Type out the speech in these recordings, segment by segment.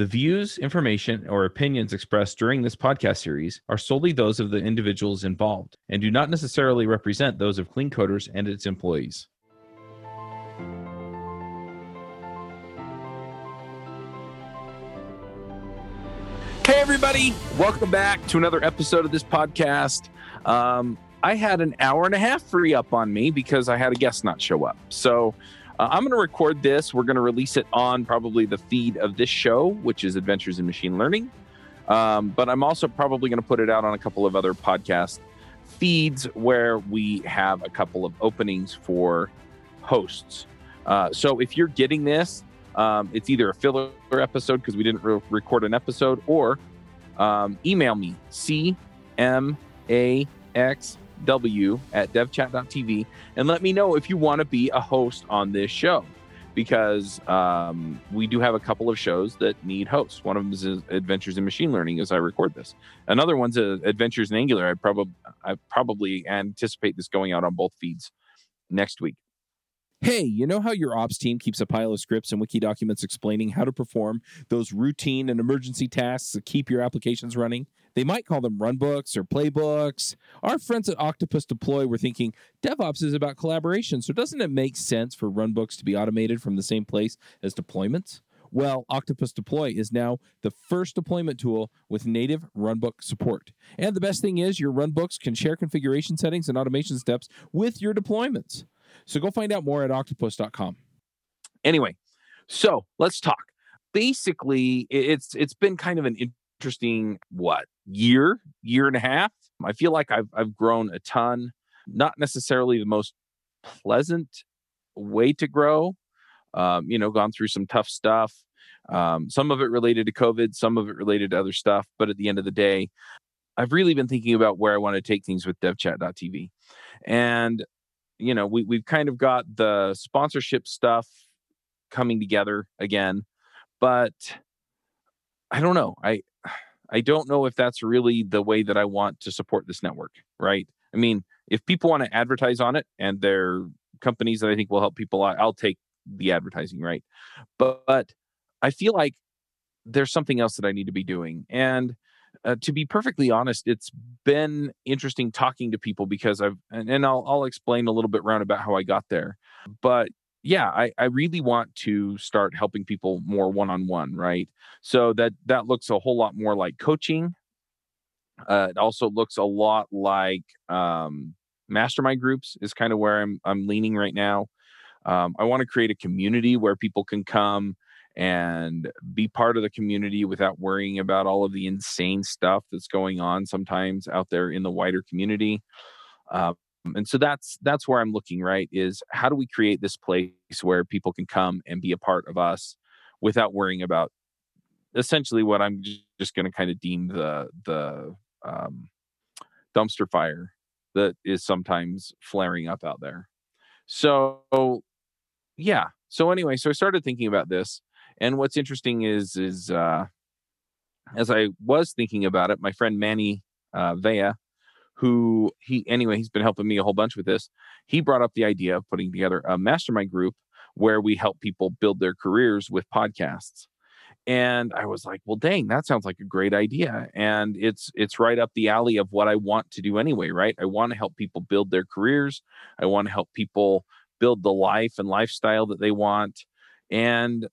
The views, information, or opinions expressed during this podcast series are solely those of the individuals involved and do not necessarily represent those of Clean Coders and its employees. Hey, everybody, welcome back to another episode of this podcast. Um, I had an hour and a half free up on me because I had a guest not show up. So, uh, I'm going to record this. We're going to release it on probably the feed of this show, which is Adventures in Machine Learning. Um, but I'm also probably going to put it out on a couple of other podcast feeds where we have a couple of openings for hosts. Uh, so if you're getting this, um, it's either a filler episode because we didn't re- record an episode, or um, email me cmax w at devchat.tv and let me know if you want to be a host on this show because um, we do have a couple of shows that need hosts. One of them is Adventures in Machine Learning as I record this. Another one's uh, Adventures in Angular. I probably I probably anticipate this going out on both feeds next week. Hey, you know how your ops team keeps a pile of scripts and wiki documents explaining how to perform those routine and emergency tasks to keep your applications running? They might call them runbooks or playbooks. Our friends at Octopus Deploy were thinking DevOps is about collaboration, so doesn't it make sense for runbooks to be automated from the same place as deployments? Well, Octopus Deploy is now the first deployment tool with native runbook support. And the best thing is, your runbooks can share configuration settings and automation steps with your deployments. So go find out more at octopus.com. Anyway, so let's talk. Basically, it's it's been kind of an interesting what year, year and a half. I feel like I've I've grown a ton. Not necessarily the most pleasant way to grow. Um, you know, gone through some tough stuff. Um, some of it related to COVID, some of it related to other stuff. But at the end of the day, I've really been thinking about where I want to take things with devchat.tv. And, you know, we, we've kind of got the sponsorship stuff coming together again. But I don't know. I I don't know if that's really the way that I want to support this network, right? I mean, if people want to advertise on it and they're companies that I think will help people out, I'll take the advertising, right? But, but I feel like there's something else that I need to be doing. And uh, to be perfectly honest, it's been interesting talking to people because I've, and, and I'll, I'll explain a little bit round about how I got there. But yeah, I, I really want to start helping people more one on one, right? So that that looks a whole lot more like coaching. Uh, it also looks a lot like um, mastermind groups is kind of where I'm I'm leaning right now. Um, I want to create a community where people can come and be part of the community without worrying about all of the insane stuff that's going on sometimes out there in the wider community. Uh, and so that's that's where i'm looking right is how do we create this place where people can come and be a part of us without worrying about essentially what i'm just going to kind of deem the the um, dumpster fire that is sometimes flaring up out there. So yeah. So anyway so i started thinking about this and what's interesting is is uh as i was thinking about it my friend manny uh, Vea, who he anyway he's been helping me a whole bunch with this. He brought up the idea of putting together a mastermind group where we help people build their careers with podcasts. And i was like well dang that sounds like a great idea. And it's it's right up the alley of what i want to do anyway right? I want to help people build their careers. I want to help people build the life and lifestyle that they want. And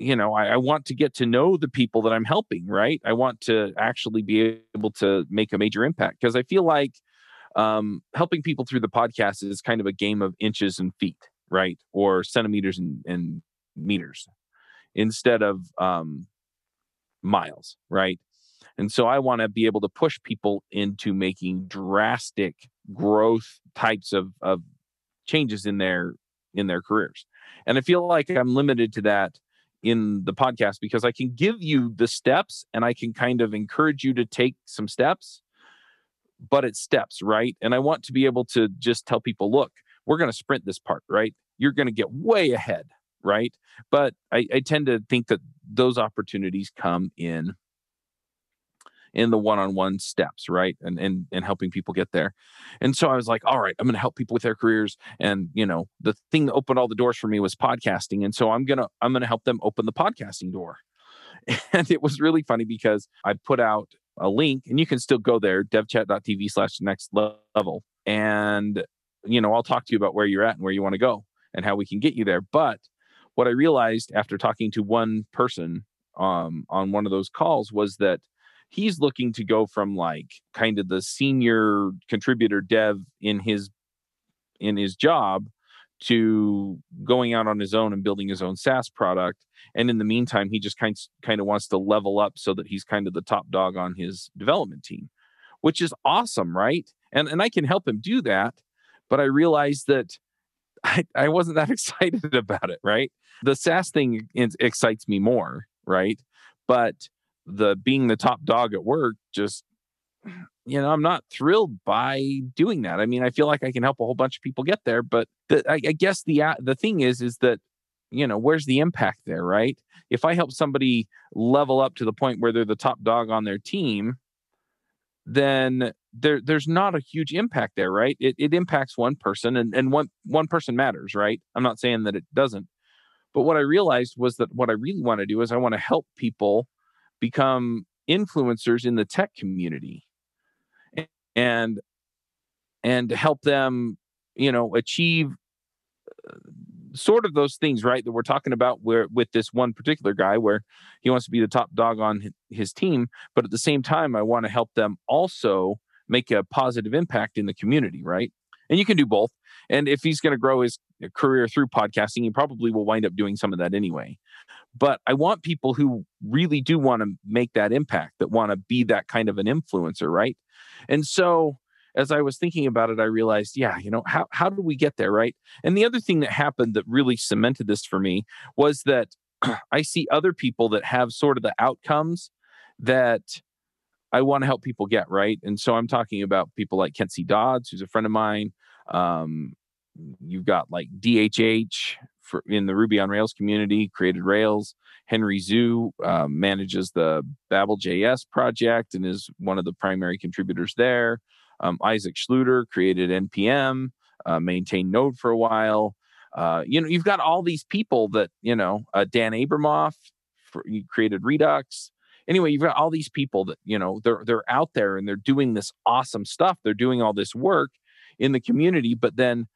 you know I, I, want to get to know the people that i'm helping right? I want to actually be able to make a major impact because i feel like um, helping people through the podcast is kind of a game of inches and feet right? Or centimeters and, and meters instead of um, miles right? And so i want to be able to push people into making drastic growth types of, of changes in their in their careers. And i feel like i'm limited to that in the podcast because I can give you the steps and I can kind of encourage you to take some steps, but it's steps, right? And I want to be able to just tell people, look, we're going to sprint this part, right? You're going to get way ahead, right? But I, I tend to think that those opportunities come in in the one-on-one steps right and and and helping people get there and so i was like all right i'm going to help people with their careers and you know the thing that opened all the doors for me was podcasting and so i'm going to i'm going to help them open the podcasting door And it was really funny because I put out a link and you can still go there, devchat.tv slash next level. And, you know, I'll talk to you about where you're at and where you want to go and how we can get you there. But what I realized after talking to one person um, on one of those calls was that he's looking to go from like kind of the senior contributor dev in his in his job to going out on his own and building his own SaaS product. And in the meantime, he just kind kind of wants to level up so that he's kind of the top dog on his development team, which is awesome, right? And and I can help him do that, but I realized that I, I wasn't that excited about it, right? The SaaS thing excites me more, right? But the being the top dog at work just you know i'm not thrilled by doing that. I mean i feel like i can help a whole bunch of people get there but the, I, I guess the uh, the thing is is that you know where's the impact there right? If i help somebody level up to the point where they're the top dog on their team then there there's not a huge impact there right? It, it impacts one person and, and one one person matters right? I'm not saying that it doesn't. But what i realized was that what i really want to do is i want to help people become influencers in the tech community and and help them you know achieve uh, sort of those things right that we're talking about where with this one particular guy where he wants to be the top dog on his team but at the same time i want to help them also make a positive impact in the community right? And you can do both. And if he's going to grow his career through podcasting he probably will wind up doing some of that anyway but I want people who really do want to make that impact, that want to be that kind of an influencer, right? And so as I was thinking about it, I realized, yeah, you know, how, how do we get there, right? And the other thing that happened that really cemented this for me was that I see other people that have sort of the outcomes that I want to help people get, right? And so I'm talking about people like Kent C. Dodds, who's a friend of mine. Um, you've got like DHH for, in the Ruby on Rails community, created Rails. Henry Zhu uh, manages the Babel JS project and is one of the primary contributors there. Um, Isaac Schlueter created NPM, uh, maintained Node for a while. Uh, you know, you've got all these people that you know. Uh, Dan Abramov for, created Redux. Anyway, you've got all these people that you know they're they're out there and they're doing this awesome stuff. They're doing all this work in the community, but then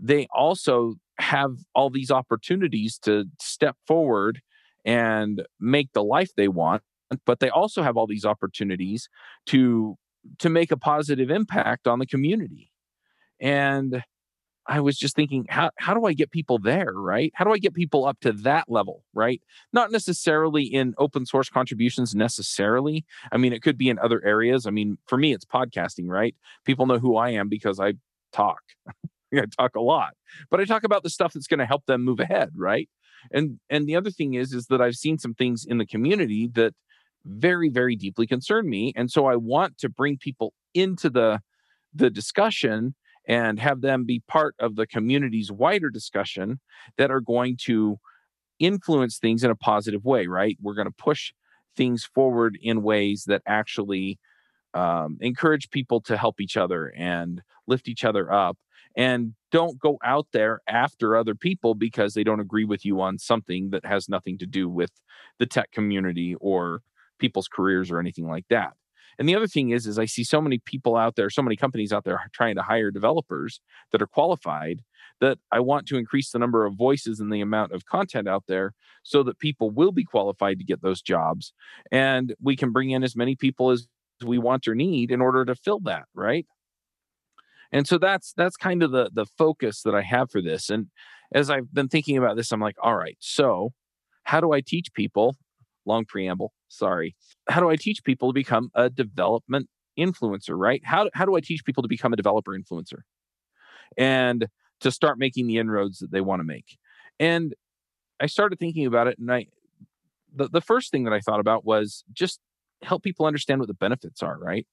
they also have all these opportunities to step forward and make the life they want but they also have all these opportunities to to make a positive impact on the community. And i was just thinking how how do i get people there right? How do i get people up to that level right? Not necessarily in open source contributions necessarily. I mean it could be in other areas. I mean for me it's podcasting right? People know who i am because i talk I talk a lot, but I talk about the stuff that's going to help them move ahead, right? And and the other thing is is that I've seen some things in the community that very very deeply concern me, and so I want to bring people into the the discussion and have them be part of the community's wider discussion that are going to influence things in a positive way, right? We're going to push things forward in ways that actually um, encourage people to help each other and lift each other up and don't go out there after other people because they don't agree with you on something that has nothing to do with the tech community or people's careers or anything like that. And the other thing is is I see so many people out there, so many companies out there trying to hire developers that are qualified that I want to increase the number of voices and the amount of content out there so that people will be qualified to get those jobs and we can bring in as many people as we want or need in order to fill that, right? And so that's that's kind of the the focus that i have for this. And as i've been thinking about this i'm like all right so how do i teach people long preamble sorry how do i teach people to become a development influencer right? How, how do i teach people to become a developer influencer? And to start making the inroads that they want to make. And i started thinking about it and i the, the first thing that i thought about was just help people understand what the benefits are right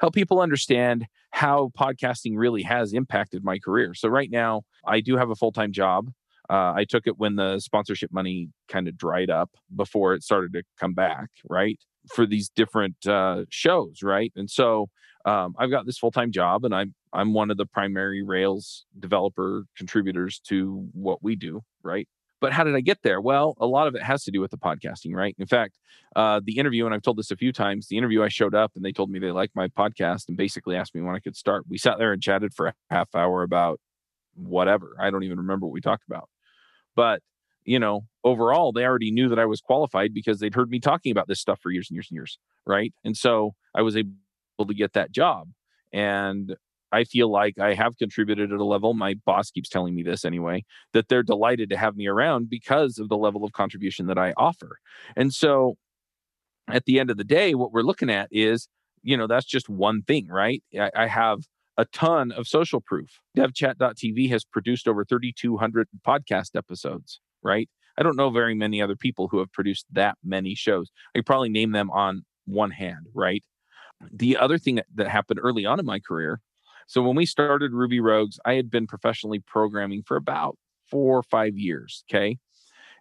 help people understand how podcasting really has impacted my career. So right now, I do have a full time job. Uh, I took it when the sponsorship money kind of dried up before it started to come back, right? For these different uh, shows, right? And so um, I've got this full time job, and I'm I'm one of the primary Rails developer contributors to what we do, right? But how did I get there? Well, a lot of it has to do with the podcasting, right? In fact, uh, the interview, and I've told this a few times, the interview I showed up and they told me they liked my podcast and basically asked me when I could start. We sat there and chatted for a half hour about whatever. I don't even remember what we talked about. But, you know, overall, they already knew that I was qualified because they'd heard me talking about this stuff for years and years and years. Right. And so I was able to get that job. And I feel like I have contributed at a level. My boss keeps telling me this anyway, that they're delighted to have me around because of the level of contribution that I offer. And so at the end of the day, what we're looking at is, you know, that's just one thing, right? I, I have a ton of social proof. DevChat.tv has produced over 3,200 podcast episodes, right? I don't know very many other people who have produced that many shows. I could probably name them on one hand, right? The other thing that, that happened early on in my career so when we started Ruby Rogues, I had been professionally programming for about four or five years. Okay.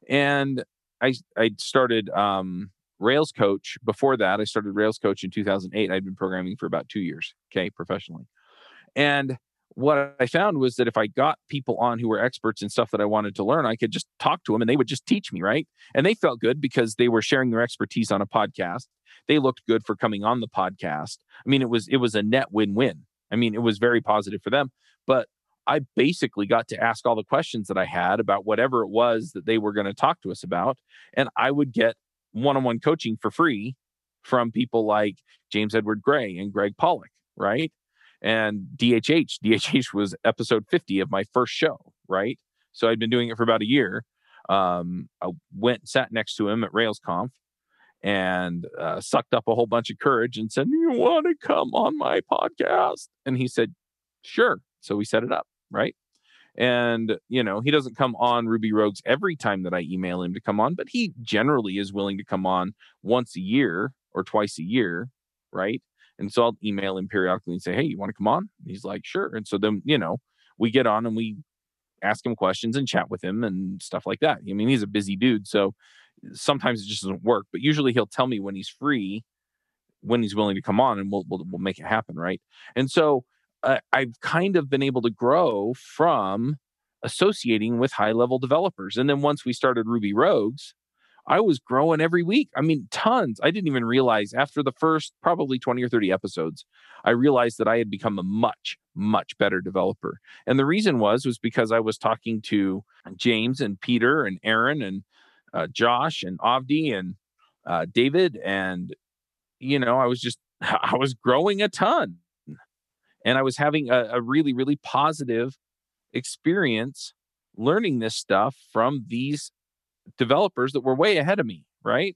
And I I started um, Rails Coach before that. I started Rails Coach in 2008. I'd been programming for about two years. Okay, professionally. And what I found was that if I got people on who were experts in stuff that I wanted to learn, I could just talk to them and they would just teach me, right? And they felt good because they were sharing their expertise on a podcast. They looked good for coming on the podcast. I mean, it was it was a net win-win. I mean, it was very positive for them. But I basically got to ask all the questions that I had about whatever it was that they were going to talk to us about. And I would get one on one coaching for free from people like James Edward Gray and Gregg Pollack, right? And DHH. DHH was episode 50 of my first show, right? So I'd been doing it for about a year. Um, I went sat next to him at RailsConf and uh, sucked up a whole bunch of courage and said, You want to come on my podcast? And he said, Sure. So we set it up, right? And, you know, he doesn't come on Ruby Rogues every time that I email him to come on, but he generally is willing to come on once a year or twice a year, right? And so I'll email him periodically and say, Hey, you want to come on? And he's like, Sure. And so then, you know, we get on and we ask him questions and chat with him and stuff like that. I mean, he's a busy dude. So sometimes it just doesn't work, but usually he'll tell me when he's free, when he's willing to come on, and we'll we'll, we'll make it happen, right? And so uh, I've kind of been able to grow from associating with high level developers, and then once we started Ruby Rogues, I was growing every week. I mean, tons. I didn't even realize after the first probably 20 or 30 episodes, I realized that I had become a much, much better developer. And the reason was was because I was talking to James and Peter and Aaron and uh, Josh and Avdi and uh, David, and you know, I was just I was growing a ton, and I was having a, a really really positive experience learning this stuff from these developers that were way ahead of me, right?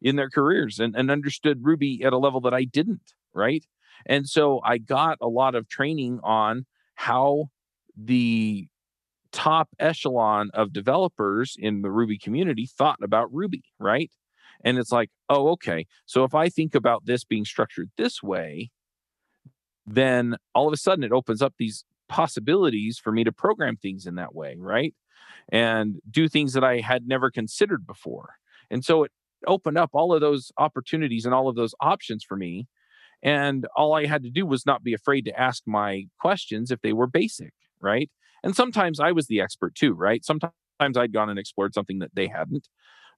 In their careers and, and understood Ruby at a level that I didn't, right? And so I got a lot of training on how the top echelon of developers in the Ruby community thought about Ruby, right? And it's like, oh, okay. So if I think about this being structured this way, then all of a sudden it opens up these possibilities for me to program things in that way, right? And do things that I had never considered before. And so it opened up all of those opportunities and all of those options for me. And all I had to do was not be afraid to ask my questions if they were basic, right? And sometimes I was the expert too, right? Sometimes I'd gone and explored something that they hadn't.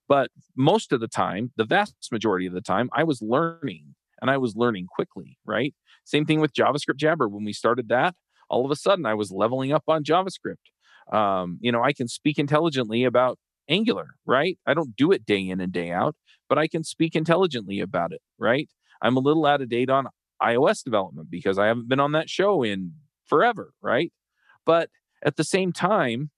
But most of the time, the vast majority of the time, I was learning and I was learning quickly, right? Same thing with JavaScript Jabber. When we started that, all of a sudden I was leveling up on JavaScript. Um, you know, I can speak intelligently about Angular, right? I don't do it day in and day out, but I can speak intelligently about it, right? I'm a little out of date on iOS development because I haven't been on that show in forever, right? But at the same time,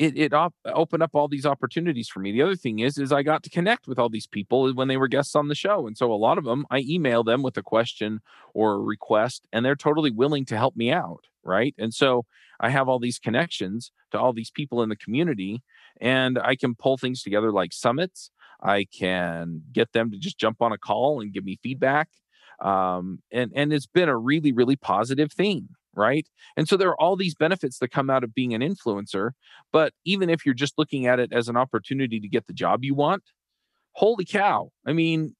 it, it op- opened up all these opportunities for me. The other thing is, is I got to connect with all these people when they were guests on the show. And so a lot of them, I email them with a question or a request, and they're totally willing to help me out. Right. And so I have all these connections to all these people in the community, and I can pull things together like summits. I can get them to just jump on a call and give me feedback. Um, and and it's been a really really positive thing right? And so there are all these benefits that come out of being an influencer. But even if you're just looking at it as an opportunity to get the job you want, holy cow. I mean,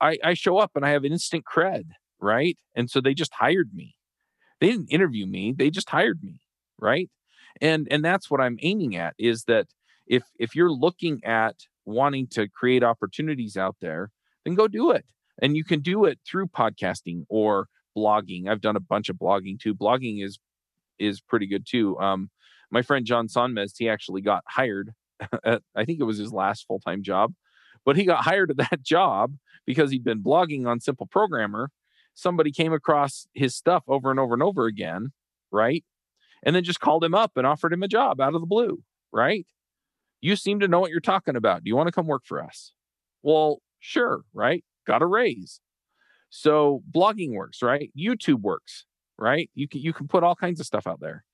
I, I show up and I have instant cred, right? And so they just hired me. They didn't interview me, they just hired me, right? And and that's what I'm aiming at is that if if you're looking at wanting to create opportunities out there, then go do it. And you can do it through podcasting or blogging. I've done a bunch of blogging too. Blogging is is pretty good too. Um, my friend John Sonmez, he actually got hired. At, I think it was his last full time job, but he got hired at that job because he'd been blogging on Simple Programmer. Somebody came across his stuff over and over and over again, right? And then just called him up and offered him a job out of the blue, right? You seem to know what you're talking about. Do you want to come work for us? Well, sure, right? Got a raise. So blogging works, right? YouTube works, right? You can you can put all kinds of stuff out there.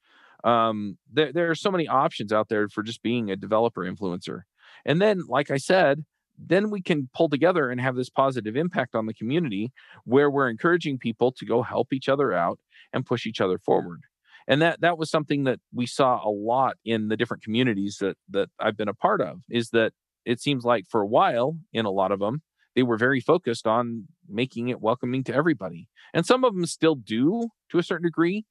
Um, there there are so many options out there for just being a developer influencer. And then, like I said, then we can pull together and have this positive impact on the community where we're encouraging people to go help each other out and push each other forward and that that was something that we saw a lot in the different communities that that I've been a part of is that it seems like for a while in a lot of them they were very focused on making it welcoming to everybody. And some of them still do to a certain degree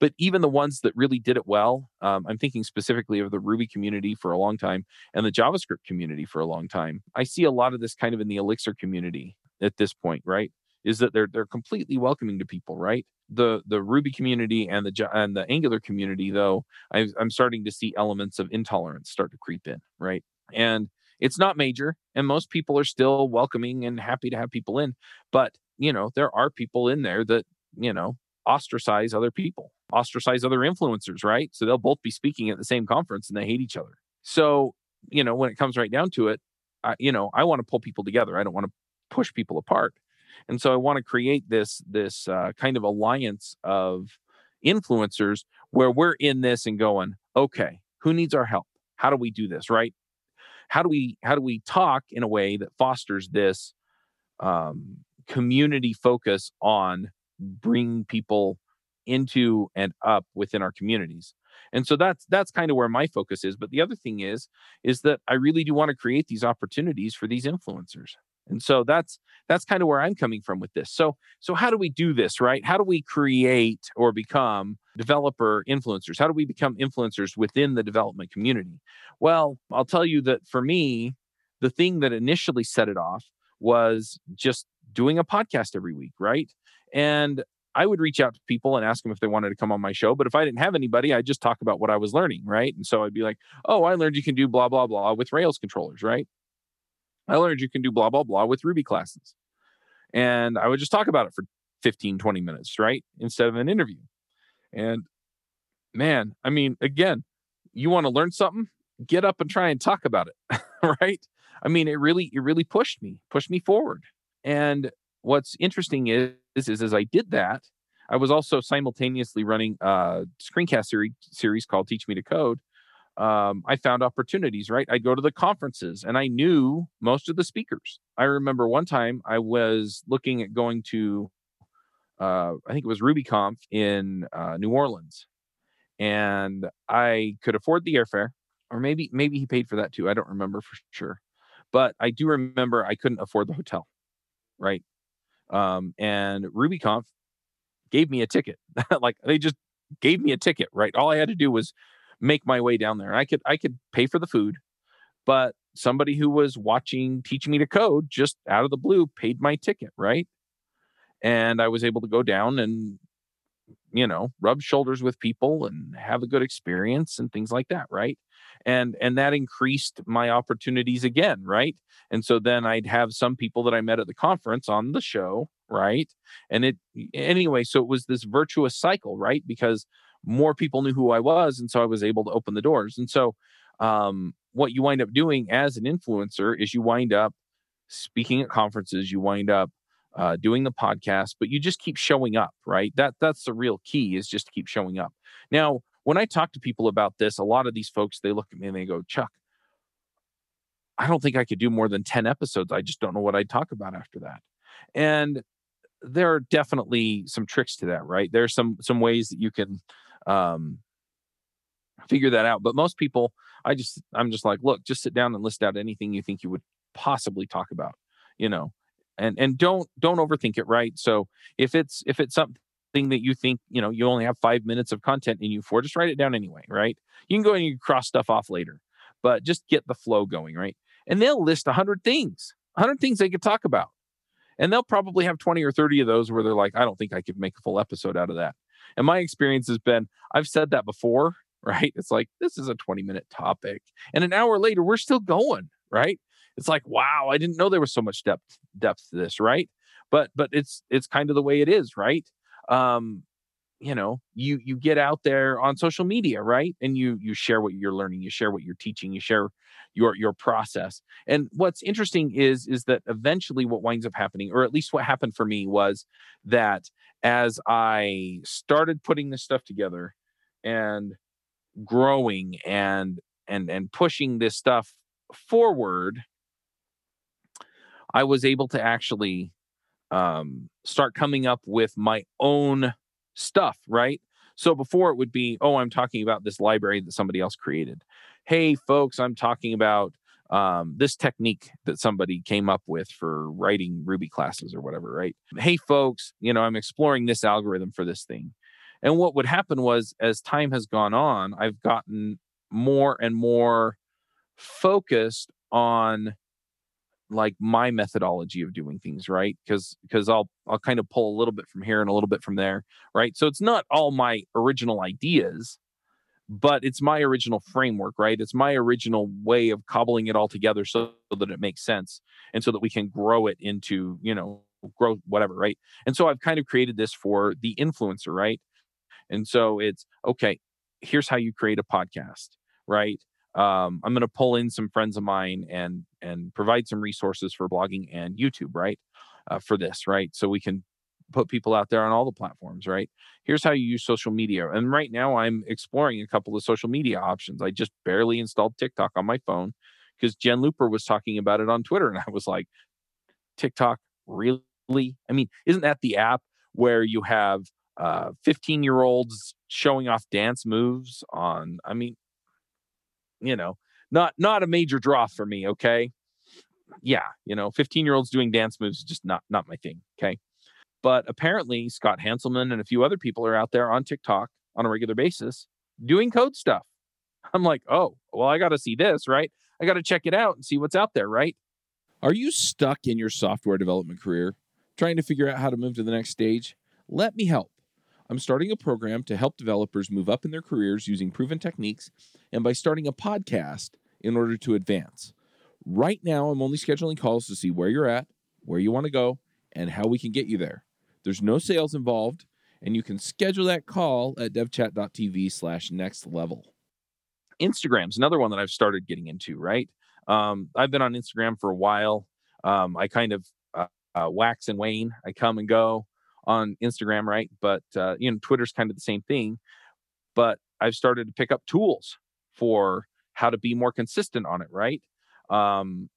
but even the ones that really did it well um, i'm thinking specifically of the ruby community for a long time and the javascript community for a long time i see a lot of this kind of in the elixir community at this point right? Is that they're they're completely welcoming to people right? The the Ruby community and the and the Angular community, though, I, I'm starting to see elements of intolerance start to creep in, right? And it's not major, and most people are still welcoming and happy to have people in. But you know, there are people in there that you know ostracize other people, ostracize other influencers, right? So they'll both be speaking at the same conference and they hate each other. So you know, when it comes right down to it, I, you know, I want to pull people together. I don't want to push people apart and so i want to create this this uh, kind of alliance of influencers where we're in this and going okay who needs our help how do we do this right how do we how do we talk in a way that fosters this um, community focus on bringing people into and up within our communities? And so that's that's kind of where my focus is but the other thing is is that i really do want to create these opportunities for these influencers and so that's that's kind of where i'm coming from with this so so how do we do this right how do we create or become developer influencers how do we become influencers within the development community well i'll tell you that for me the thing that initially set it off was just doing a podcast every week right and I would reach out to people and ask them if they wanted to come on my show. But if I didn't have anybody, I'd just talk about what I was learning, right? And so I'd be like, oh, I learned you can do blah, blah, blah with Rails controllers, right? I learned you can do blah, blah, blah with Ruby classes. And I would just talk about it for 15, 20 minutes, right? Instead of an interview. And man, I mean, again, you want to learn something? Get up and try and talk about it, right? I mean, it really, it really pushed me, pushed me forward. And what's interesting is, is, as I did that, I was also simultaneously running a screencast series, series called Teach Me to Code, um, I found opportunities, right? I'd go to the conferences and I knew most of the speakers. I remember one time I was looking at going to, uh, I think it was RubyConf in uh, New Orleans, and I could afford the airfare, or maybe maybe he paid for that too. I don't remember for sure, but I do remember I couldn't afford the hotel, right? Um, and RubyConf gave me a ticket, like they just gave me a ticket, right? All I had to do was make my way down there. I could I could pay for the food, but somebody who was watching teaching me to code just out of the blue paid my ticket, right? And I was able to go down and you know, rub shoulders with people and have a good experience and things like that, right? And and that increased my opportunities again, right? And so then I'd have some people that I met at the conference on the show, right? And it anyway, so it was this virtuous cycle, right? Because more people knew who I was. And so I was able to open the doors. And so, um, what you wind up doing as an influencer is you wind up speaking at conferences, you wind up uh, doing the podcast, but you just keep showing up, right? That that's the real key is just to keep showing up. Now, when I talk to people about this, a lot of these folks they look at me and they go, "Chuck, I don't think I could do more than 10 episodes. I just don't know what I'd talk about after that." And there are definitely some tricks to that, right? There's some some ways that you can um, figure that out. But most people, I just, I'm just like, look, just sit down and list out anything you think you would possibly talk about, you know, and and don't don't overthink it, right? So if it's if it's something that you think you know you only have five minutes of content in you for, just write it down anyway, right? You can go and you cross stuff off later. but just get the flow going, right? And they'll list 100 things, 100 things they could talk about. And they'll probably have 20 or 30 of those where they're like, I don't think I could make a full episode out of that. And my experience has been, I've said that before, right? It's like, this is a 20 minute topic. And an hour later, we're still going, right? It's like, wow, I didn't know there was so much depth depth to this, right? But but it's it's kind of the way it is, right? Um, you know you you get out there on social media right? And you you share what you're learning you share what you're teaching you share your your process. And what's interesting is is that eventually what winds up happening or at least what happened for me was that as i started putting this stuff together and growing and and and pushing this stuff forward i was able to actually um start coming up with my own stuff, right? So before it would be, oh, I'm talking about this library that somebody else created. Hey, folks, I'm talking about um, this technique that somebody came up with for writing Ruby classes or whatever, right? Hey, folks, you know, I'm exploring this algorithm for this thing. And what would happen was, as time has gone on, I've gotten more and more focused on like my methodology of doing things right? Because because i'll i'll kind of pull a little bit from here and a little bit from there right? So it's not all my original ideas but it's my original framework right? It's my original way of cobbling it all together so that it makes sense and so that we can grow it into you know grow whatever right? And so i've kind of created this for the influencer right? And so it's okay here's how you create a podcast right um, I'm going to pull in some friends of mine and and provide some resources for blogging and YouTube, right? Uh, for this, right? So we can put people out there on all the platforms, right? Here's how you use social media. And right now I'm exploring a couple of social media options. I just barely installed TikTok on my phone because Jen Looper was talking about it on Twitter. And I was like, TikTok, really? I mean, isn't that the app where you have 15 uh, year olds showing off dance moves on? I mean, you know, not not a major draw for me. Okay, yeah, you know, 15 year olds doing dance moves is just not not my thing. Okay, but apparently Scott Hanselman and a few other people are out there on TikTok on a regular basis doing code stuff. I'm like, oh, well, I got to see this, right? I got to check it out and see what's out there, right? Are you stuck in your software development career, trying to figure out how to move to the next stage? Let me help. I'm starting a program to help developers move up in their careers using proven techniques and by starting a podcast in order to advance. Right now, I'm only scheduling calls to see where you're at, where you want to go, and how we can get you there. There's no sales involved, and you can schedule that call at devchat.tv slash next level. Instagram's another one that I've started getting into, right? Um, I've been on Instagram for a while. Um, I kind of uh, uh, wax and wane. I come and go on Instagram, right? But uh, you know, Twitter's kind of the same thing. But I've started to pick up tools for how to be more consistent on it, right? Um,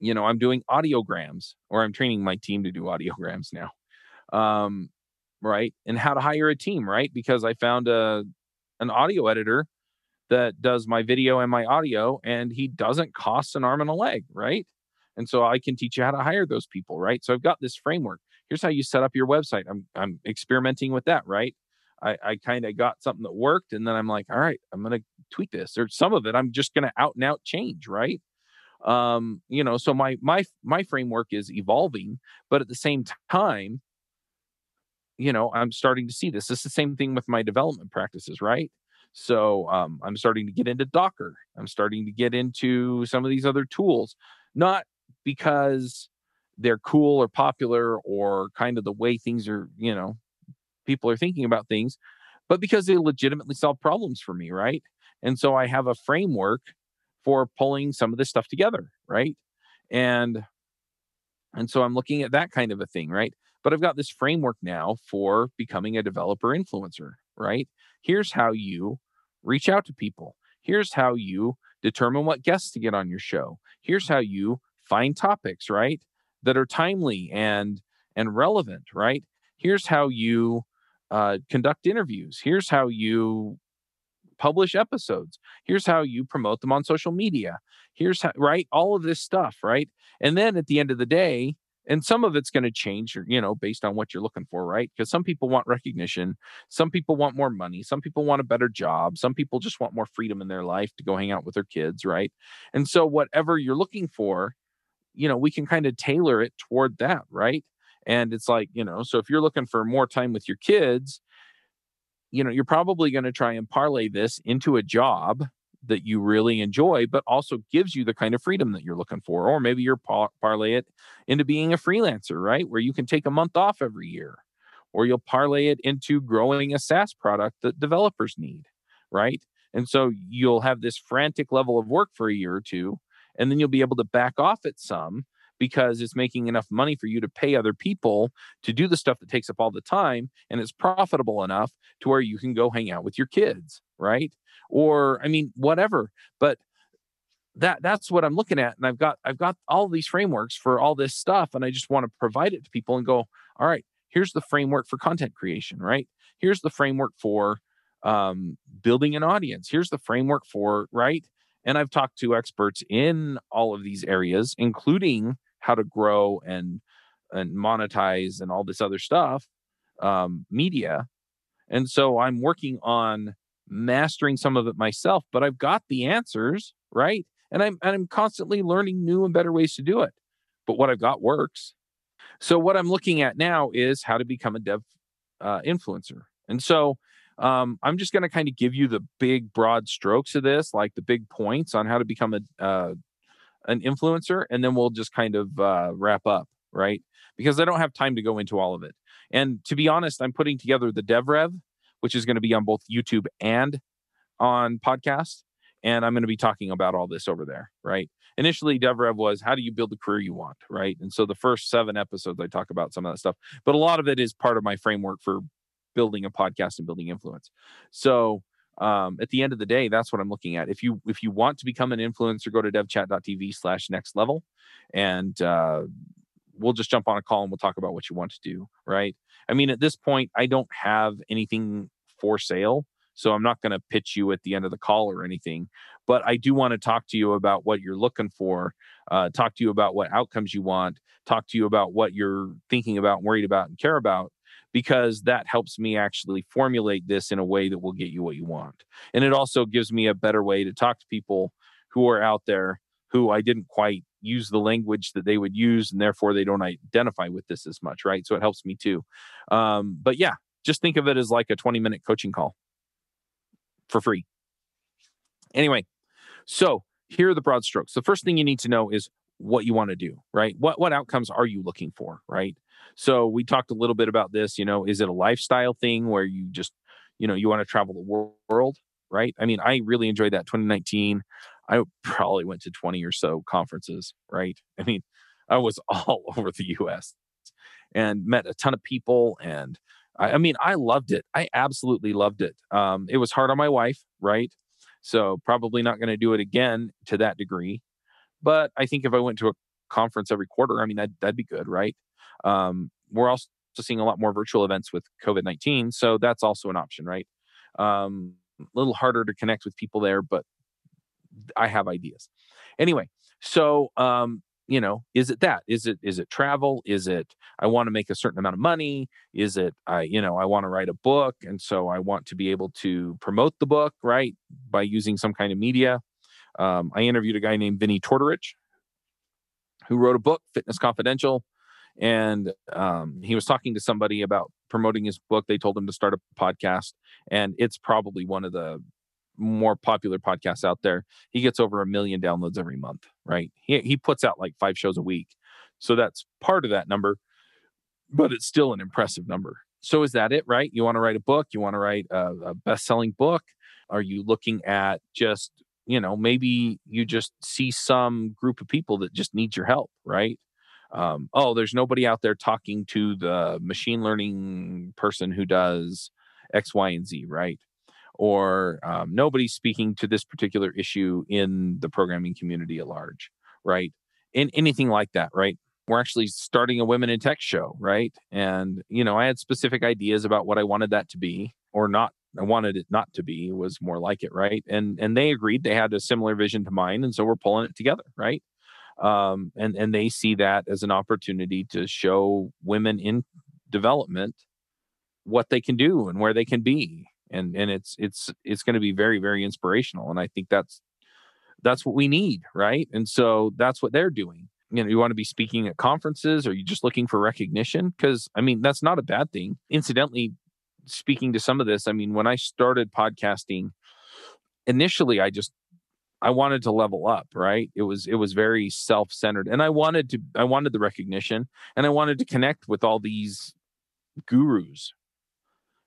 you know, I'm doing audiograms, or I'm training my team to do audiograms now, um, right? And how to hire a team, right? Because I found a an audio editor that does my video and my audio, and he doesn't cost an arm and a leg, right? And so I can teach you how to hire those people, right? So I've got this framework here's how you set up your website. I'm I'm experimenting with that, right? I, I kind of got something that worked, and then I'm like, all right, I'm gonna tweak this, or some of it I'm just gonna out and out change, right? Um, you know, so my my my framework is evolving, but at the same time, you know, I'm starting to see this. It's the same thing with my development practices, right? So um, I'm starting to get into Docker. I'm starting to get into some of these other tools, not because they're cool or popular or kind of the way things are, you know, people are thinking about things, but because they legitimately solve problems for me, right? And so I have a framework for pulling some of this stuff together, right? And and so I'm looking at that kind of a thing, right? But I've got this framework now for becoming a developer influencer, right? Here's how you reach out to people. Here's how you determine what guests to get on your show. Here's how you find topics, right? That are timely and and relevant right? Here's how you uh, conduct interviews. Here's how you publish episodes. Here's how you promote them on social media. Here's how right? All of this stuff right? And then at the end of the day and some of it's going to change you know based on what you're looking for right? Because some people want recognition. Some people want more money. Some people want a better job. Some people just want more freedom in their life to go hang out with their kids right? And so whatever you're looking for you know we can kind of tailor it toward that right and it's like you know so if you're looking for more time with your kids you know you're probably going to try and parlay this into a job that you really enjoy, but also gives you the kind of freedom that you're looking for. Or maybe you're par- parlay it into being a freelancer, right? Where you can take a month off every year. Or you'll parlay it into growing a SaaS product that developers need, right? And so you'll have this frantic level of work for a year or two, and then you'll be able to back off at some because it's making enough money for you to pay other people to do the stuff that takes up all the time and it's profitable enough to where you can go hang out with your kids right? Or i mean whatever but that that's what i'm looking at and i've got i've got all these frameworks for all this stuff and i just want to provide it to people and go all right here's the framework for content creation right? Here's the framework for um, building an audience. Here's the framework for right and i've talked to experts in all of these areas including how to grow and and monetize and all this other stuff um, media. And so i'm working on mastering some of it myself but i've got the answers right? And i'm and i'm constantly learning new and better ways to do it. But what i've got works. So what i'm looking at now is how to become a dev uh, influencer. And so um, i'm just going to kind of give you the big broad strokes of this like the big points on how to become a uh, an influencer and then we'll just kind of uh, wrap up right? Because i don't have time to go into all of it. And to be honest i'm putting together the devrev which is going to be on both youtube and on podcast and i'm going to be talking about all this over there right? Initially devrev was how do you build the career you want? right? And so the first seven episodes i talk about some of that stuff but a lot of it is part of my framework for building a podcast and building influence so um, at the end of the day, that's what I'm looking at. If you if you want to become an influencer, go to devchat.tv slash next level and uh, we'll just jump on a call and we'll talk about what you want to do. Right. I mean, at this point, I don't have anything for sale. So I'm not going to pitch you at the end of the call or anything, but I do want to talk to you about what you're looking for, uh, talk to you about what outcomes you want, talk to you about what you're thinking about, worried about, and care about, because that helps me actually formulate this in a way that will get you what you want. And it also gives me a better way to talk to people who are out there who I didn't quite use the language that they would use and therefore they don't identify with this as much, right? So it helps me too. Um, but yeah, just think of it as like a 20 minute coaching call for free. Anyway, so here are the broad strokes. The first thing you need to know is what you want to do, right? What what outcomes are you looking for, right? So we talked a little bit about this, you know, is it a lifestyle thing where you just, you know, you want to travel the world, right? I mean, I really enjoyed that 2019. I probably went to 20 or so conferences, right? I mean, I was all over the US and met a ton of people and I, I mean, I loved it. I absolutely loved it. Um, it was hard on my wife, right? So probably not going to do it again to that degree. But I think if I went to a conference every quarter, I mean, that, that'd be good, right? Um, we're also seeing a lot more virtual events with COVID 19. So that's also an option, right? Um, a little harder to connect with people there, but I have ideas. Anyway, so um, you know, is it that? Is it is it travel? Is it I want to make a certain amount of money? Is it I you know I want to write a book and so I want to be able to promote the book right by using some kind of media? Um, I interviewed a guy named Vinny Tortorich who wrote a book, Fitness Confidential and um, he was talking to somebody about promoting his book. They told him to start a podcast, and it's probably one of the more popular podcasts out there. He gets over a million downloads every month, right? He he puts out like five shows a week, so that's part of that number, but it's still an impressive number. So is that it, right? You want to write a book? You want to write a, a best-selling book? Are you looking at just you know maybe you just see some group of people that just need your help, right? Um, oh, there's nobody out there talking to the machine learning person who does X, Y, and Z, right? Or um, nobody's speaking to this particular issue in the programming community at large, right? In anything like that, right? We're actually starting a women in tech show, right? And you know, I had specific ideas about what I wanted that to be, or not. I wanted it not to be. Was more like it, right? And and they agreed. They had a similar vision to mine, and so we're pulling it together, right? Um, and and they see that as an opportunity to show women in development what they can do and where they can be. And and it's it's it's going to be very very inspirational and i think that's that's what we need right? And so that's what they're doing. You know you want to be speaking at conferences or you just looking for recognition? Because i mean that's not a bad thing. Incidentally speaking to some of this i mean when i started podcasting initially i just I wanted to level up, right? It was it was very self-centered and I wanted to I wanted the recognition and I wanted to connect with all these gurus,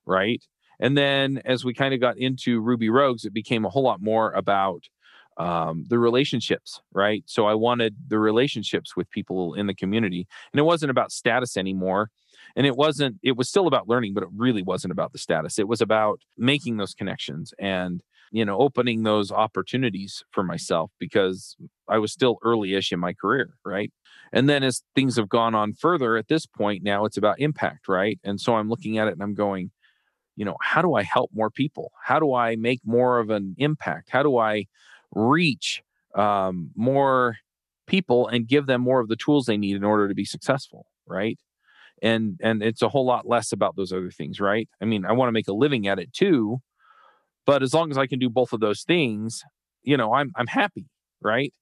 right? And then as we kind of got into Ruby Rogues, it became a whole lot more about um, the relationships, right? So I wanted the relationships with people in the community. And it wasn't about status anymore. And it wasn't, it was still about learning, but it really wasn't about the status. It was about making those connections and you know, opening those opportunities for myself because I was still early-ish in my career, right? And then as things have gone on further at this point, now it's about impact, right? And so I'm looking at it and I'm going, you know, how do I help more people? How do I make more of an impact? How do I reach um, more people and give them more of the tools they need in order to be successful, right? And and it's a whole lot less about those other things, right? I mean, I want to make a living at it too, but as long as I can do both of those things, you know, I'm I'm happy, right?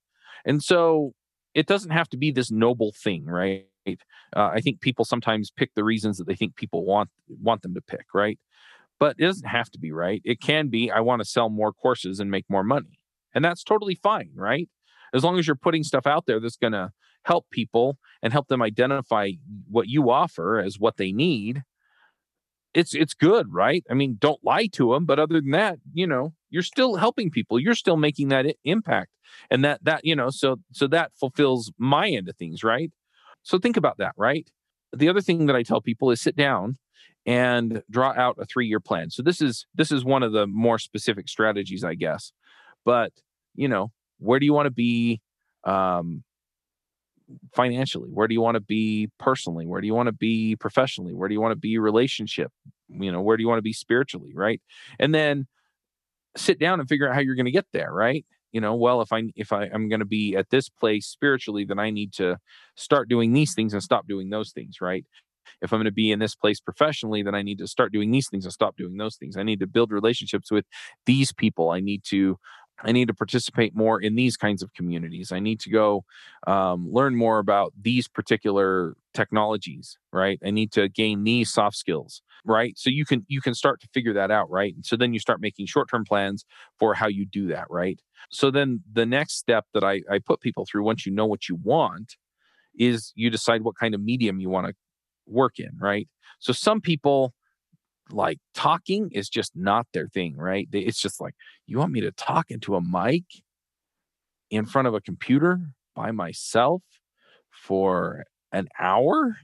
And so it doesn't have to be this noble thing, right? Uh, I think people sometimes pick the reasons that they think people want want them to pick, right? But it doesn't have to be, right? It can be I want to sell more courses and make more money. And that's totally fine, right? As long as you're putting stuff out there that's going to help people and help them identify what you offer as what they need, it's it's good, right? I mean, don't lie to them, but other than that, you know, you're still helping people. You're still making that impact, and that that you know, so so that fulfills my end of things, right? So think about that, right? The other thing that I tell people is sit down and draw out a three year plan. So this is this is one of the more specific strategies, I guess. But you know, where do you want to be? Um, financially? Where do you want to be personally? Where do you want to be professionally? Where do you want to be relationship? You know, where do you want to be spiritually? Right. And then sit down and figure out how you're going to get there. Right. You know, well, if I if I am going to be at this place spiritually, then I need to start doing these things and stop doing those things. Right. If I'm going to be in this place professionally, then I need to start doing these things and stop doing those things. I need to build relationships with these people. I need to I need to participate more in these kinds of communities. I need to go um, learn more about these particular technologies, right? I need to gain these soft skills, right? So you can you can start to figure that out, right? And so then you start making short term plans for how you do that, right? So then the next step that I, I put people through once you know what you want is you decide what kind of medium you want to work in, right? So some people like talking is just not their thing, right? It's just like, you want me to talk into a mic in front of a computer by myself for an hour,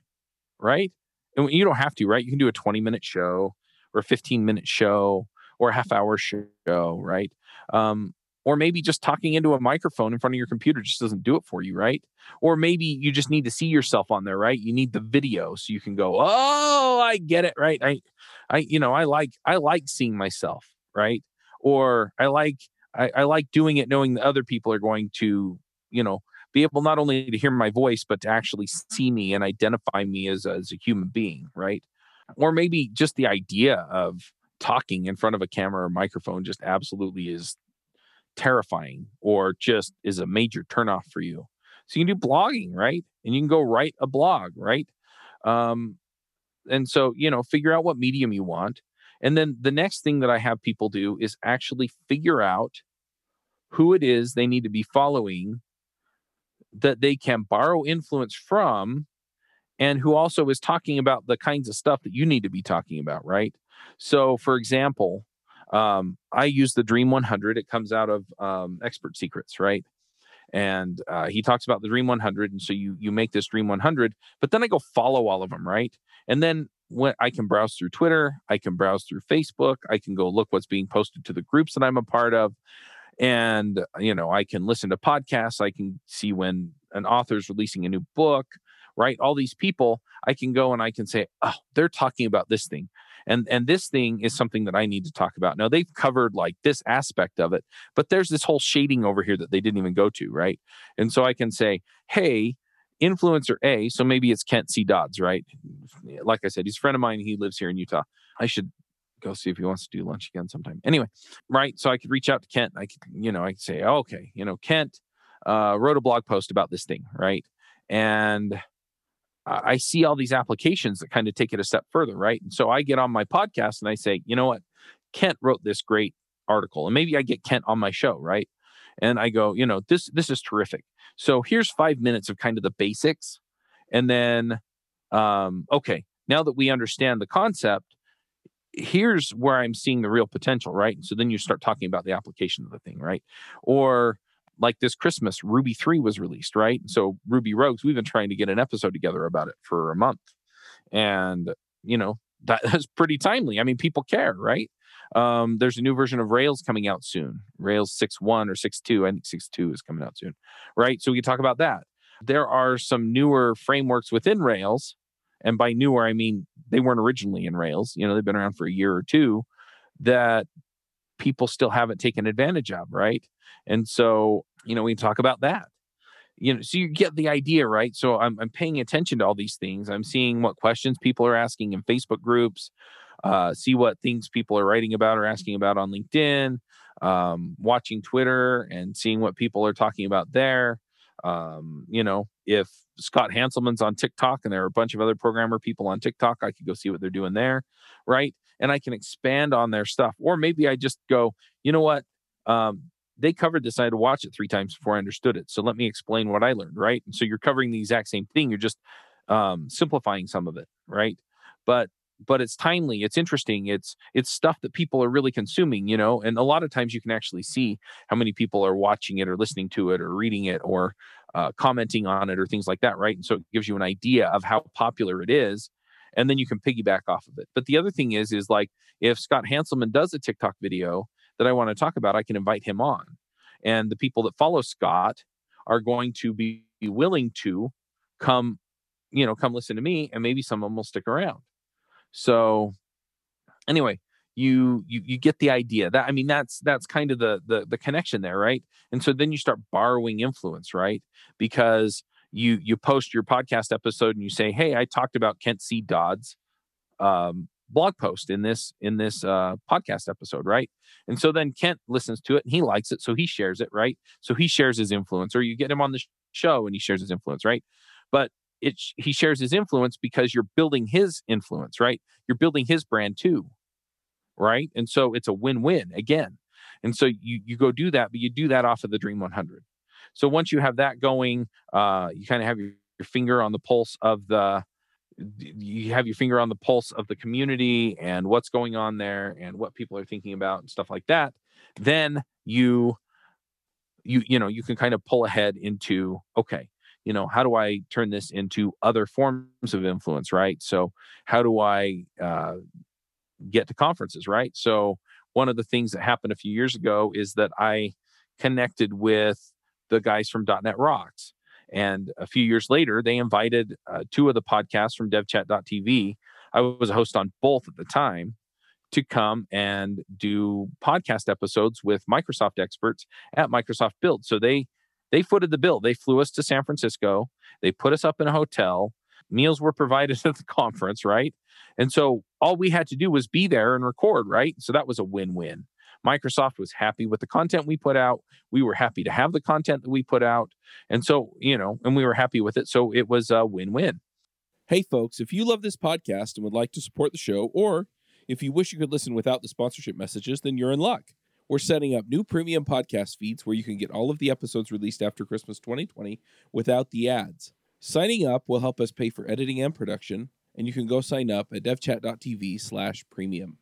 right? And you don't have to, right? You can do a 20 minute show or a 15 minute show or a half hour show, right? Um, or maybe just talking into a microphone in front of your computer just doesn't do it for you, right? Or maybe you just need to see yourself on there, right? You need the video so you can go, "Oh, I get it," right? I I you know, I like I like seeing myself, right? Or I like I, I like doing it knowing that other people are going to, you know, be able not only to hear my voice but to actually mm-hmm. see me and identify me as a, as a human being, right? Or maybe just the idea of talking in front of a camera or microphone just absolutely is terrifying or just is a major turnoff for you. So you can do blogging, right? And you can go write a blog, right? Um, and so, you know, figure out what medium you want. And then the next thing that I have people do is actually figure out who it is they need to be following that they can borrow influence from and who also is talking about the kinds of stuff that you need to be talking about, right? So, for example, um, I use the Dream 100. It comes out of um, Expert Secrets, right? And uh, he talks about the Dream 100, and so you you make this Dream 100. But then I go follow all of them, right? And then when I can browse through Twitter, I can browse through Facebook, I can go look what's being posted to the groups that I'm a part of, and you know I can listen to podcasts. I can see when an author is releasing a new book, right? All these people, I can go and I can say, oh, they're talking about this thing and and this thing is something that i need to talk about. Now they've covered like this aspect of it but there's this whole shading over here that they didn't even go to right? And so i can say hey influencer a so maybe it's kent c. Dodds right? Like i said he's a friend of mine. He lives here in utah. I should go see if he wants to do lunch again sometime. Anyway right? So i could reach out to kent. I could you know i could say oh, okay you know kent uh, wrote a blog post about this thing right? And I see all these applications that kind of take it a step further, right? And so I get on my podcast and I say, you know what? Kent wrote this great article, and maybe I get Kent on my show, right? And I go, you know, this this is terrific. So here's five minutes of kind of the basics, and then, um, okay, now that we understand the concept, here's where I'm seeing the real potential, right? And So then you start talking about the application of the thing, right? Or like this Christmas, Ruby 3 was released, right? So Ruby Rogues, we've been trying to get an episode together about it for a month. And, you know, that, that's pretty timely. I mean, people care, right? Um, there's a new version of Rails coming out soon. Rails 6.1 or 6.2. I think 6.2 is coming out soon, right? So we can talk about that. There are some newer frameworks within Rails. And by newer, I mean they weren't originally in Rails. You know, they've been around for a year or two that people still haven't taken advantage of, right? And so, you know, we talk about that. You know, so you get the idea, right? So I'm, I'm paying attention to all these things. I'm seeing what questions people are asking in Facebook groups, uh, see what things people are writing about or asking about on LinkedIn, um, watching Twitter and seeing what people are talking about there. Um, you know, if Scott Hanselman's on TikTok and there are a bunch of other programmer people on TikTok, I could go see what they're doing there, right? And I can expand on their stuff. Or maybe I just go, you know what? Um, they covered this. I had to watch it three times before I understood it. So let me explain what I learned, right? And so you're covering the exact same thing. You're just um, simplifying some of it, right? But but it's timely it's interesting it's it's stuff that people are really consuming you know and a lot of times you can actually see how many people are watching it or listening to it or reading it or uh, commenting on it or things like that right and so it gives you an idea of how popular it is and then you can piggyback off of it but the other thing is is like if scott hanselman does a tiktok video that I want to talk about, I can invite him on. And the people that follow Scott are going to be willing to come, you know, come listen to me, and maybe some of them will stick around. So, anyway, you you you get the idea. That I mean, that's that's kind of the the the connection there, right? And so then you start borrowing influence, right? Because you you post your podcast episode and you say, "Hey, I talked about Kent C. Dodds." Um, blog post in this in this uh, podcast episode, right? And so then Kent listens to it and he likes it, so he shares it, right? So he shares his influence, or you get him on the show and he shares his influence, right? But it he shares his influence because you're building his influence, right? You're building his brand too, right? And so it's a win-win again. And so you you go do that, but you do that off of the Dream 100. So once you have that going, uh, you kind of have your, finger on the pulse of the you have your finger on the pulse of the community and what's going on there and what people are thinking about and stuff like that then you you you know you can kind of pull ahead into okay you know how do i turn this into other forms of influence right? So how do i uh, get to conferences right? So one of the things that happened a few years ago is that i connected with the guys from .NET Rocks and a few years later, they invited uh, two of the podcasts from devchat.tv. I was a host on both at the time to come and do podcast episodes with Microsoft experts at Microsoft Build. So they they footed the bill. They flew us to San Francisco. They put us up in a hotel. Meals were provided at the conference, right? And so all we had to do was be there and record, right? So that was a win-win. Microsoft was happy with the content we put out. We were happy to have the content that we put out. And so, you know, and we were happy with it. So it was a win win. Hey, folks, if you love this podcast and would like to support the show, or if you wish you could listen without the sponsorship messages, then you're in luck. We're setting up new premium podcast feeds where you can get all of the episodes released after Christmas 2020 without the ads. Signing up will help us pay for editing and production, and you can go sign up at devchat.tv slash premium.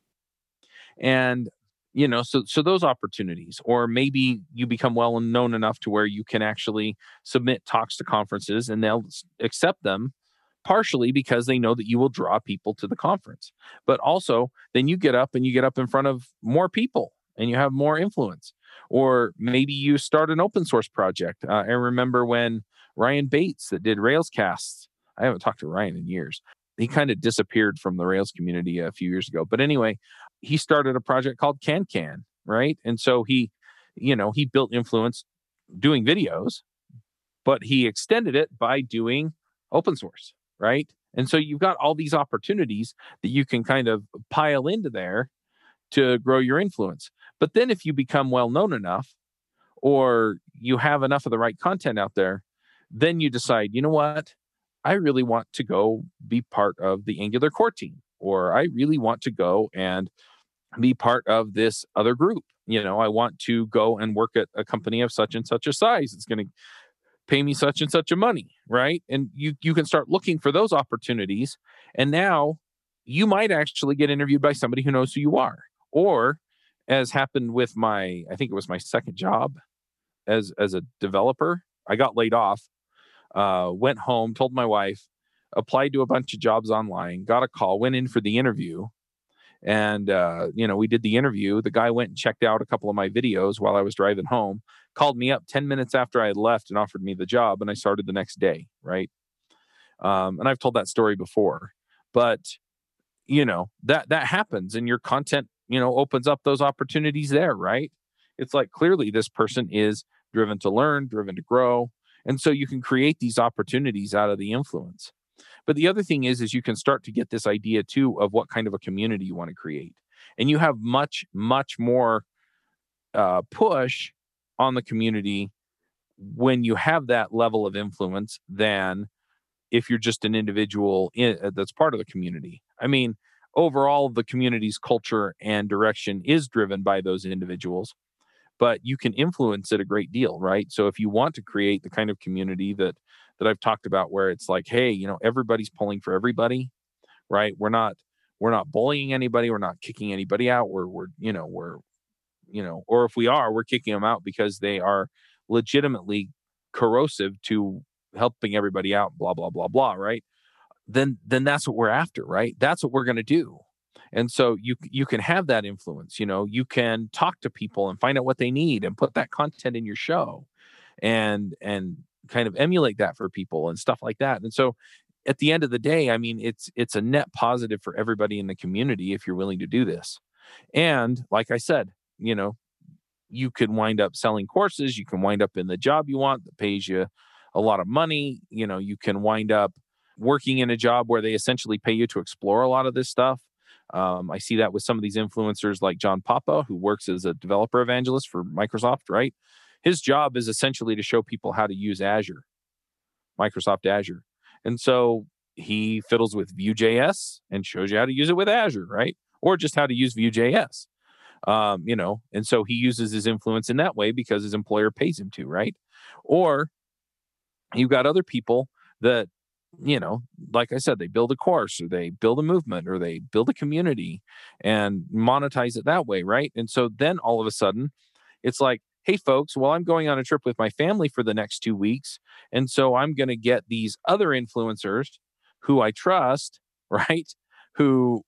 And you know so so those opportunities or maybe you become well known enough to where you can actually submit talks to conferences and they'll accept them partially because they know that you will draw people to the conference. But also then you get up and you get up in front of more people and you have more influence. Or maybe you start an open source project. Uh, i remember when ryan bates that did railscasts i haven't talked to ryan in years he kind of disappeared from the Rails community a few years ago. But anyway, he started a project called CanCan, right? And so he, you know, he built influence doing videos, but he extended it by doing open source, right? And so you've got all these opportunities that you can kind of pile into there to grow your influence. But then if you become well known enough or you have enough of the right content out there, then you decide, you know what? I really want to go be part of the Angular core team, or I really want to go and be part of this other group. You know, I want to go and work at a company of such and such a size. It's going to pay me such and such a money, right? And you you can start looking for those opportunities. And now you might actually get interviewed by somebody who knows who you are. Or as happened with my I think it was my second job as as a developer, I got laid off. Uh, went home, told my wife, applied to a bunch of jobs online, got a call, went in for the interview, and uh, you know we did the interview. The guy went and checked out a couple of my videos while i was driving home called me up 10 minutes after i had left and offered me the job and i started the next day right? Um, and i've told that story before but you know that that happens and your content you know opens up those opportunities there right? It's like clearly this person is driven to learn driven to grow and so you can create these opportunities out of the influence but the other thing is, is you can start to get this idea too of what kind of a community you want to create, and you have much, much more uh, push on the community when you have that level of influence than if you're just an individual in, uh, that's part of the community. I mean, overall, the community's culture and direction is driven by those individuals, but you can influence it a great deal, right? So if you want to create the kind of community that that I've talked about where it's like, hey, you know, everybody's pulling for everybody, right? We're not we're not bullying anybody, we're not kicking anybody out. We're we're you know, we're you know, or if we are, we're kicking them out because they are legitimately corrosive to helping everybody out, blah, blah, blah, blah, right? Then then that's what we're after, right? That's what we're gonna do. And so you you can have that influence, you know, you can talk to people and find out what they need and put that content in your show and and kind of emulate that for people and stuff like that. And so at the end of the day, I mean, it's it's a net positive for everybody in the community if you're willing to do this. And like I said, you know, you can wind up selling courses, you can wind up in the job you want that pays you a lot of money, you know, you can wind up working in a job where they essentially pay you to explore a lot of this stuff. Um, I see that with some of these influencers like John Papa, who works as a developer evangelist for Microsoft, right? His job is essentially to show people how to use Azure, Microsoft Azure. And so he fiddles with Vue.js and shows you how to use it with Azure, right? Or just how to use Vue.js. Um, you know, and so he uses his influence in that way because his employer pays him to, right? Or you've got other people that, you know, like I said, they build a course or they build a movement or they build a community and monetize it that way, right? And so then all of a sudden, it's like, hey, folks, well, I'm going on a trip with my family for the next two weeks. And so I'm going to get these other influencers who I trust, right? Who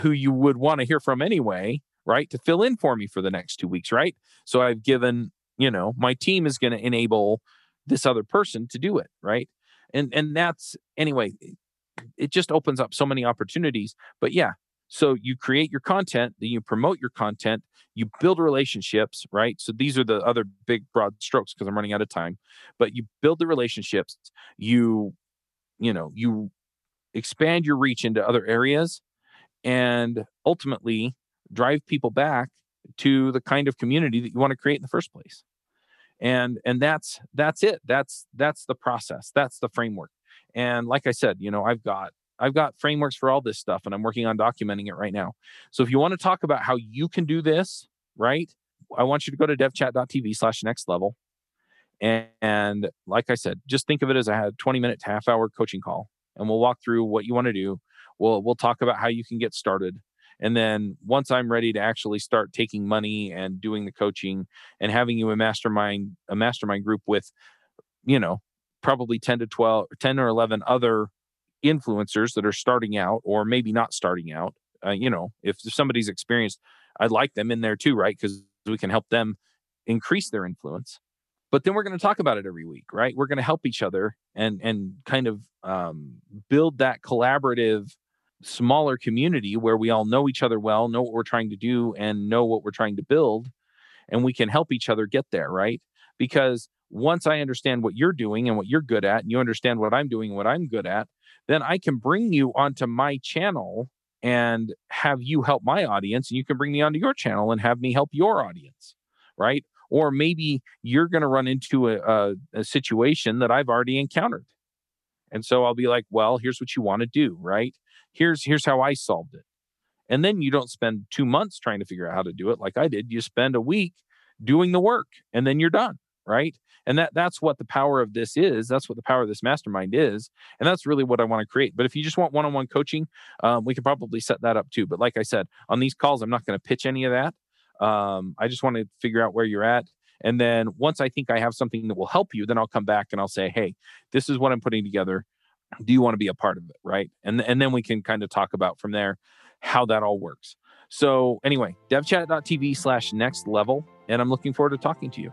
who you would want to hear from anyway, right? To fill in for me for the next two weeks, right? So I've given, you know, my team is going to enable this other person to do it, right? And and that's anyway, it just opens up so many opportunities. But yeah, so you create your content, then you promote your content, you build relationships, right? So these are the other big broad strokes because I'm running out of time. But you build the relationships, you you know, you expand your reach into other areas and ultimately drive people back to the kind of community that you want to create in the first place. And and that's that's it. That's that's the process. That's the framework. And like I said, you know, I've got I've got frameworks for all this stuff and I'm working on documenting it right now. So if you want to talk about how you can do this, right? I want you to go to devchat.tv slash next level. And, and like I said, just think of it as a 20 minute to half hour coaching call and we'll walk through what you want to do. We'll, we'll talk about how you can get started. And then once I'm ready to actually start taking money and doing the coaching and having you a mastermind, a mastermind group with, you know, probably 10 to 12, 10 or 11 other influencers that are starting out or maybe not starting out. Uh, you know, if somebody's experienced, I'd like them in there too, right? Because we can help them increase their influence. but then we're going to talk about it every week right we're going to help each other and and kind of um, build that collaborative smaller community where we all know each other well know what we're trying to do and know what we're trying to build and we can help each other get there right because once i understand what you're doing and what you're good at and you understand what i'm doing and what i'm good at then i can bring you onto my channel and have you help my audience and you can bring me onto your channel and have me help your audience right or maybe you're going to run into a, a, a, situation that I've already encountered. And so I'll be like, well, here's what you want to do, right? Here's here's how I solved it. And then you don't spend 2 months trying to figure out how to do it like I did. You spend a week doing the work and then you're done, right? And that that's what the power of this is. That's what the power of this mastermind is, and that's really what I want to create. But if you just want one-on-one coaching, um, we could probably set that up too. But like I said, on these calls, I'm not going to pitch any of that. Um, I just want to figure out where you're at. And then once I think I have something that will help you, then I'll come back and I'll say, hey, this is what I'm putting together. Do you want to be a part of it? Right. And, and then we can kind of talk about from there how that all works. So anyway, devchat.tv slash next level. And I'm looking forward to talking to you.